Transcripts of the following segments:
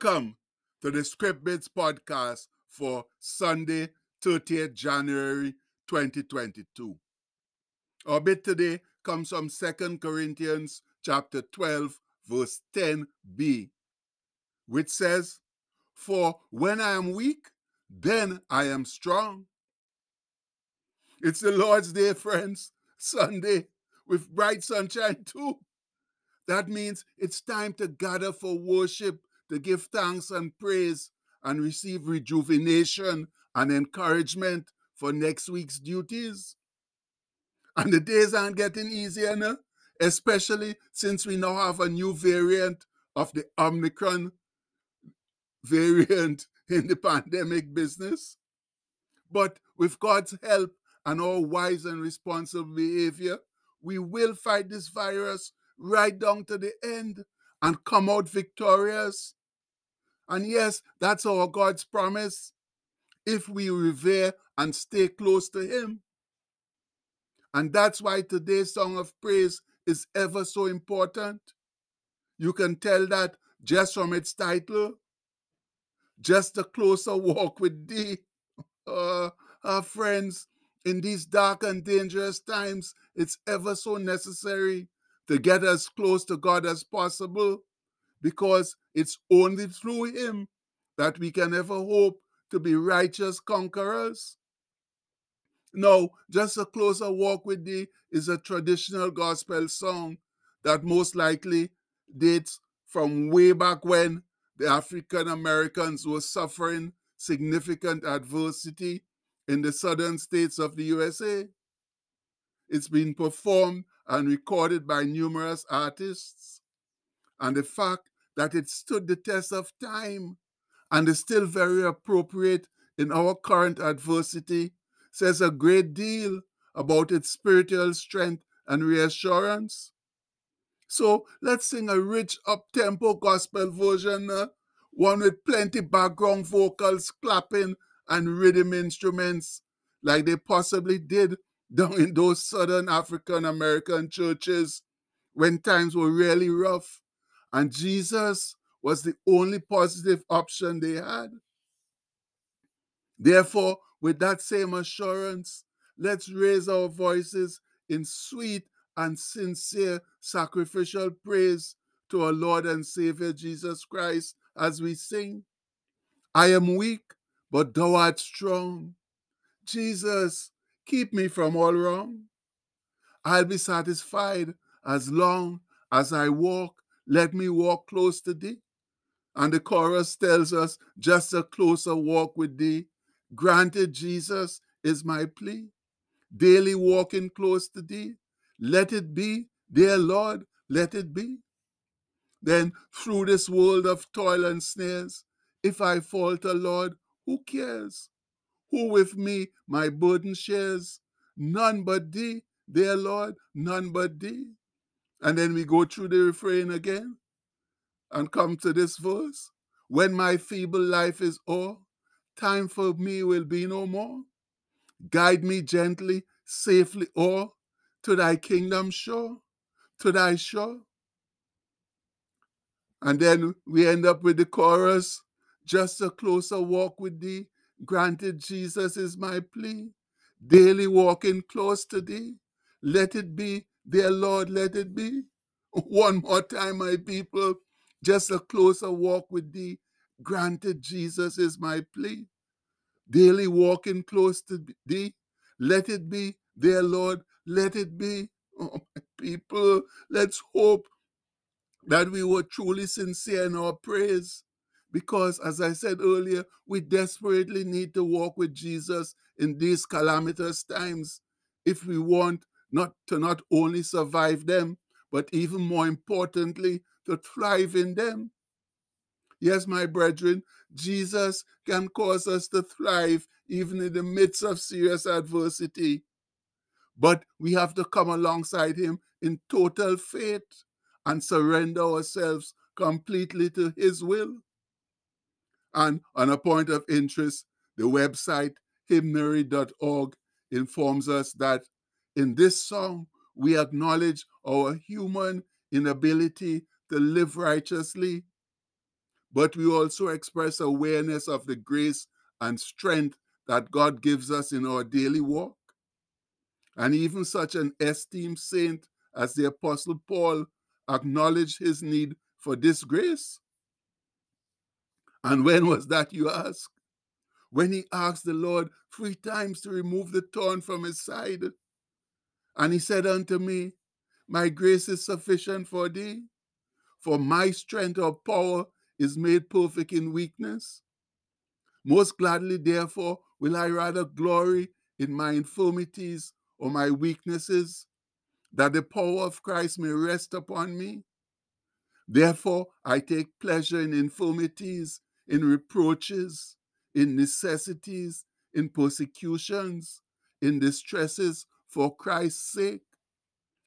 Welcome to the Script Bits podcast for Sunday, 30th January 2022. Our bit today comes from 2 Corinthians chapter 12, verse 10b, which says, For when I am weak, then I am strong. It's the Lord's Day, friends, Sunday, with bright sunshine too. That means it's time to gather for worship, to give thanks and praise, and receive rejuvenation and encouragement for next week's duties. And the days aren't getting easier especially since we now have a new variant of the Omicron variant in the pandemic business. But with God's help and our wise and responsible behavior, we will fight this virus right down to the end and come out victorious. And yes, that's our God's promise if we revere and stay close to Him. And that's why today's song of praise is ever so important. You can tell that just from its title, just a closer walk with thee. Uh, our friends, in these dark and dangerous times, it's ever so necessary to get as close to God as possible because it's only through Him that we can ever hope to be righteous conquerors. No, just a closer walk with thee is a traditional gospel song that most likely dates from way back when the African Americans were suffering significant adversity in the southern states of the USA. It's been performed and recorded by numerous artists. And the fact that it stood the test of time and is still very appropriate in our current adversity says a great deal about its spiritual strength and reassurance. So let's sing a rich up-tempo gospel version, uh, one with plenty background vocals, clapping, and rhythm instruments, like they possibly did down in those southern African American churches when times were really rough. And Jesus was the only positive option they had. Therefore, with that same assurance, let's raise our voices in sweet and sincere sacrificial praise to our Lord and Savior Jesus Christ as we sing. I am weak, but thou art strong. Jesus, keep me from all wrong. I'll be satisfied as long as I walk. Let me walk close to thee. And the chorus tells us just a closer walk with thee Granted, Jesus is my plea. Daily walking close to thee. Let it be, dear Lord, let it be. Then through this world of toil and snares, if I falter, Lord, who cares? Who with me my burden shares? None but thee, dear Lord, none but thee. And then we go through the refrain again and come to this verse. When my feeble life is o'er, time for me will be no more. Guide me gently, safely o'er to thy kingdom shore, to thy shore. And then we end up with the chorus just a closer walk with thee. Granted, Jesus is my plea. Daily walking close to thee. Let it be, dear Lord, let it be. One more time, my people, just a closer walk with thee. Granted, Jesus is my plea. Daily walking close to thee. Let it be, dear Lord, let it be. Oh, my people, let's hope that we were truly sincere in our praise. Because, as I said earlier, we desperately need to walk with Jesus in these calamitous times if we want not to not only survive them, but even more importantly, to thrive in them. Yes, my brethren, Jesus can cause us to thrive even in the midst of serious adversity. But we have to come alongside him in total faith and surrender ourselves completely to his will. And on a point of interest, the website hymnary.org informs us that in this song, we acknowledge our human inability to live righteously but we also express awareness of the grace and strength that God gives us in our daily walk. And even such an esteemed saint as the Apostle Paul acknowledged his need for this grace. And when was that, you ask? When he asked the Lord three times to remove the thorn from his side. And he said unto me, My grace is sufficient for thee, for my strength or power is made perfect in weakness. Most gladly, therefore, will I rather glory in my infirmities or my weaknesses, that the power of Christ may rest upon me. Therefore, I take pleasure in infirmities, in reproaches, in necessities, in persecutions, in distresses for Christ's sake.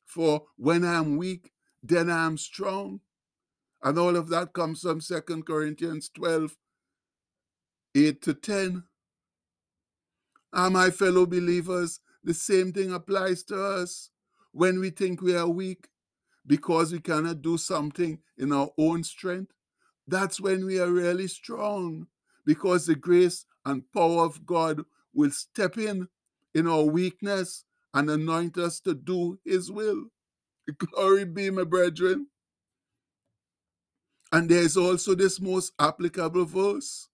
For when I am weak, then I am strong. And all of that comes from Second Corinthians 12, 8 to 10. Ah, my fellow believers, the same thing applies to us when we think we are weak because we cannot do something in our own strength. That's when we are really strong because the grace and power of God will step in in our weakness and anoint us to do his will. Glory be, my brethren. And there's also this most applicable verse.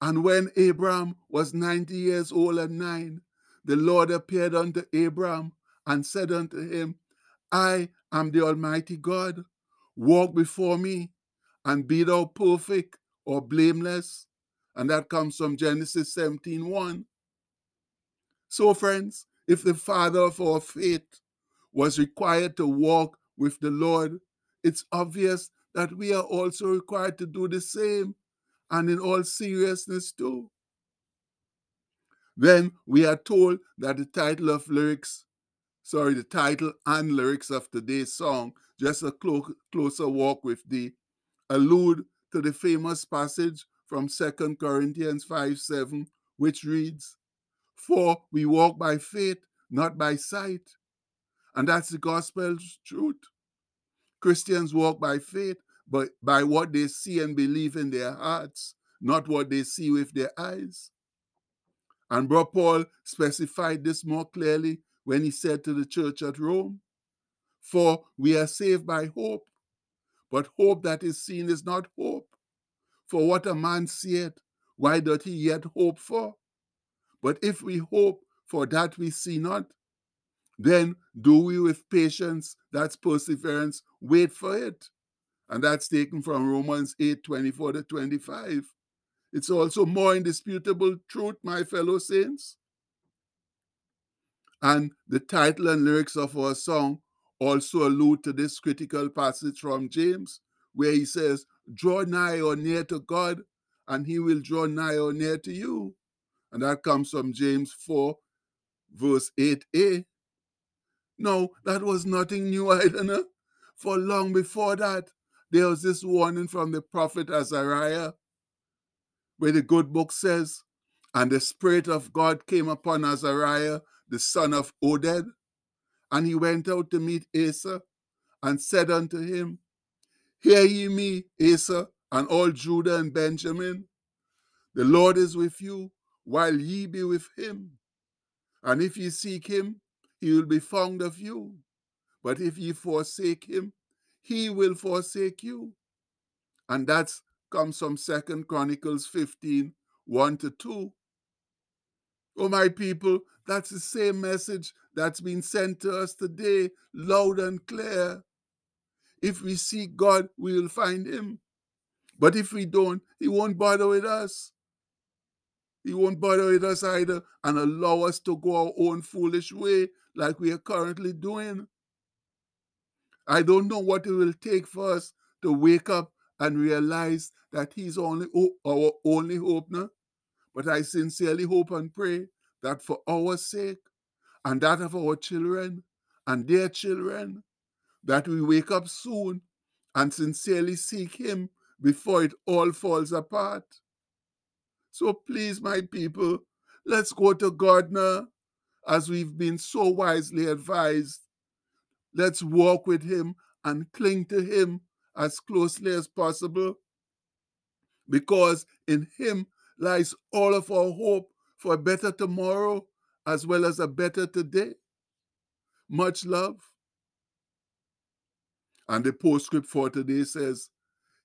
And when Abraham was 90 years old and nine, the Lord appeared unto Abraham and said unto him, I am the Almighty God. Walk before me and be thou perfect or blameless. And that comes from Genesis 17 1. So, friends, if the father of our faith was required to walk with the Lord, it's obvious that we are also required to do the same, and in all seriousness, too. Then we are told that the title of lyrics, sorry, the title and lyrics of today's song, Just a Clo- Closer Walk with Thee, allude to the famous passage from 2 Corinthians 5 7, which reads, For we walk by faith, not by sight. And that's the gospel's truth. Christians walk by faith, but by what they see and believe in their hearts, not what they see with their eyes. And Bro Paul specified this more clearly when he said to the church at Rome, For we are saved by hope, but hope that is seen is not hope. For what a man seeth, why doth he yet hope for? But if we hope for that we see not, then do we with patience, that's perseverance, wait for it. And that's taken from Romans 8 24 to 25. It's also more indisputable truth, my fellow saints. And the title and lyrics of our song also allude to this critical passage from James, where he says, Draw nigh or near to God, and he will draw nigh or near to you. And that comes from James 4, verse 8a. No, that was nothing new, either. For long before that, there was this warning from the prophet Azariah, where the good book says, And the Spirit of God came upon Azariah, the son of Oded, and he went out to meet Asa, and said unto him, Hear ye me, Asa, and all Judah and Benjamin. The Lord is with you, while ye be with him. And if ye seek him, he will be found of you. But if ye forsake him, he will forsake you. And that comes from Second Chronicles 15, 1 to 2. Oh, my people, that's the same message that's been sent to us today, loud and clear. If we seek God, we will find Him. But if we don't, He won't bother with us. He won't bother with us either and allow us to go our own foolish way like we are currently doing. I don't know what it will take for us to wake up and realize that He's only our only hope now. But I sincerely hope and pray that for our sake and that of our children and their children, that we wake up soon and sincerely seek Him before it all falls apart. So please, my people, let's go to God now, as we've been so wisely advised. Let's walk with Him and cling to Him as closely as possible because in Him lies all of our hope for a better tomorrow as well as a better today. Much love. And the postscript for today says,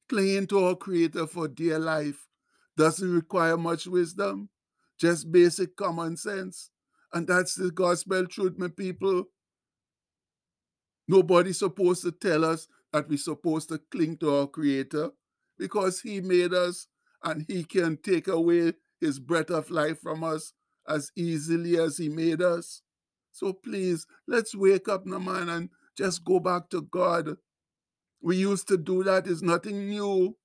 clinging to our Creator for dear life doesn't require much wisdom, just basic common sense. And that's the gospel truth, my people. Nobody's supposed to tell us that we're supposed to cling to our Creator because He made us and He can take away His breath of life from us as easily as He made us. So please, let's wake up, no man, and just go back to God. We used to do that, it's nothing new.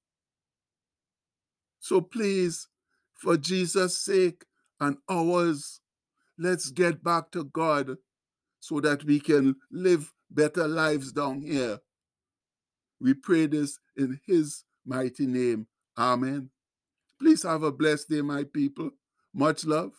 So please, for Jesus' sake and ours, let's get back to God so that we can live better lives down here. We pray this in His mighty name. Amen. Please have a blessed day, my people. Much love.